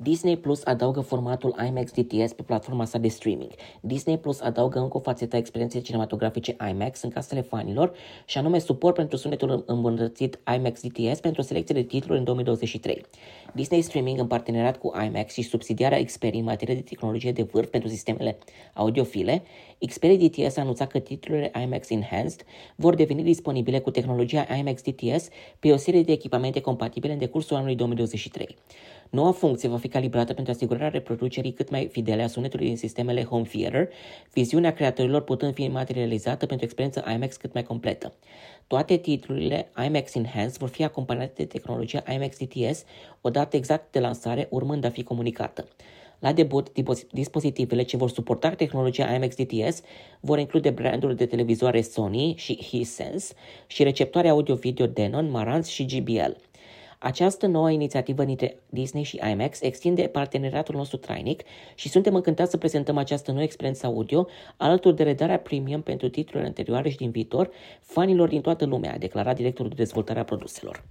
Disney Plus adaugă formatul IMAX DTS pe platforma sa de streaming. Disney Plus adaugă încă o fațetă a experienței cinematografice IMAX în casele fanilor și anume suport pentru sunetul îmbunătățit IMAX DTS pentru o selecție de titluri în 2023. Disney Streaming în parteneriat cu IMAX și subsidiarea Xperia în materie de tehnologie de vârf pentru sistemele audiofile, Xperia DTS a anunțat că titlurile IMAX Enhanced vor deveni disponibile cu tehnologia IMAX DTS pe o serie de echipamente compatibile în decursul anului 2023. Noua funcție va fi calibrată pentru asigurarea reproducerii cât mai fidele a sunetului din sistemele home theater, viziunea creatorilor putând fi materializată pentru experiență IMAX cât mai completă. Toate titlurile IMAX Enhanced vor fi acompaniate de tehnologia IMAX DTS odată exact de lansare, urmând a fi comunicată. La debut, dispozitivele ce vor suporta tehnologia IMAX DTS vor include branduri de televizoare Sony și Hisense și receptoare audio-video Denon, Marantz și GBL. Această nouă inițiativă dintre Disney și IMAX extinde parteneriatul nostru trainic și suntem încântați să prezentăm această nouă experiență audio alături de redarea premium pentru titlurile anterioare și din viitor fanilor din toată lumea, a declarat directorul de dezvoltare a produselor.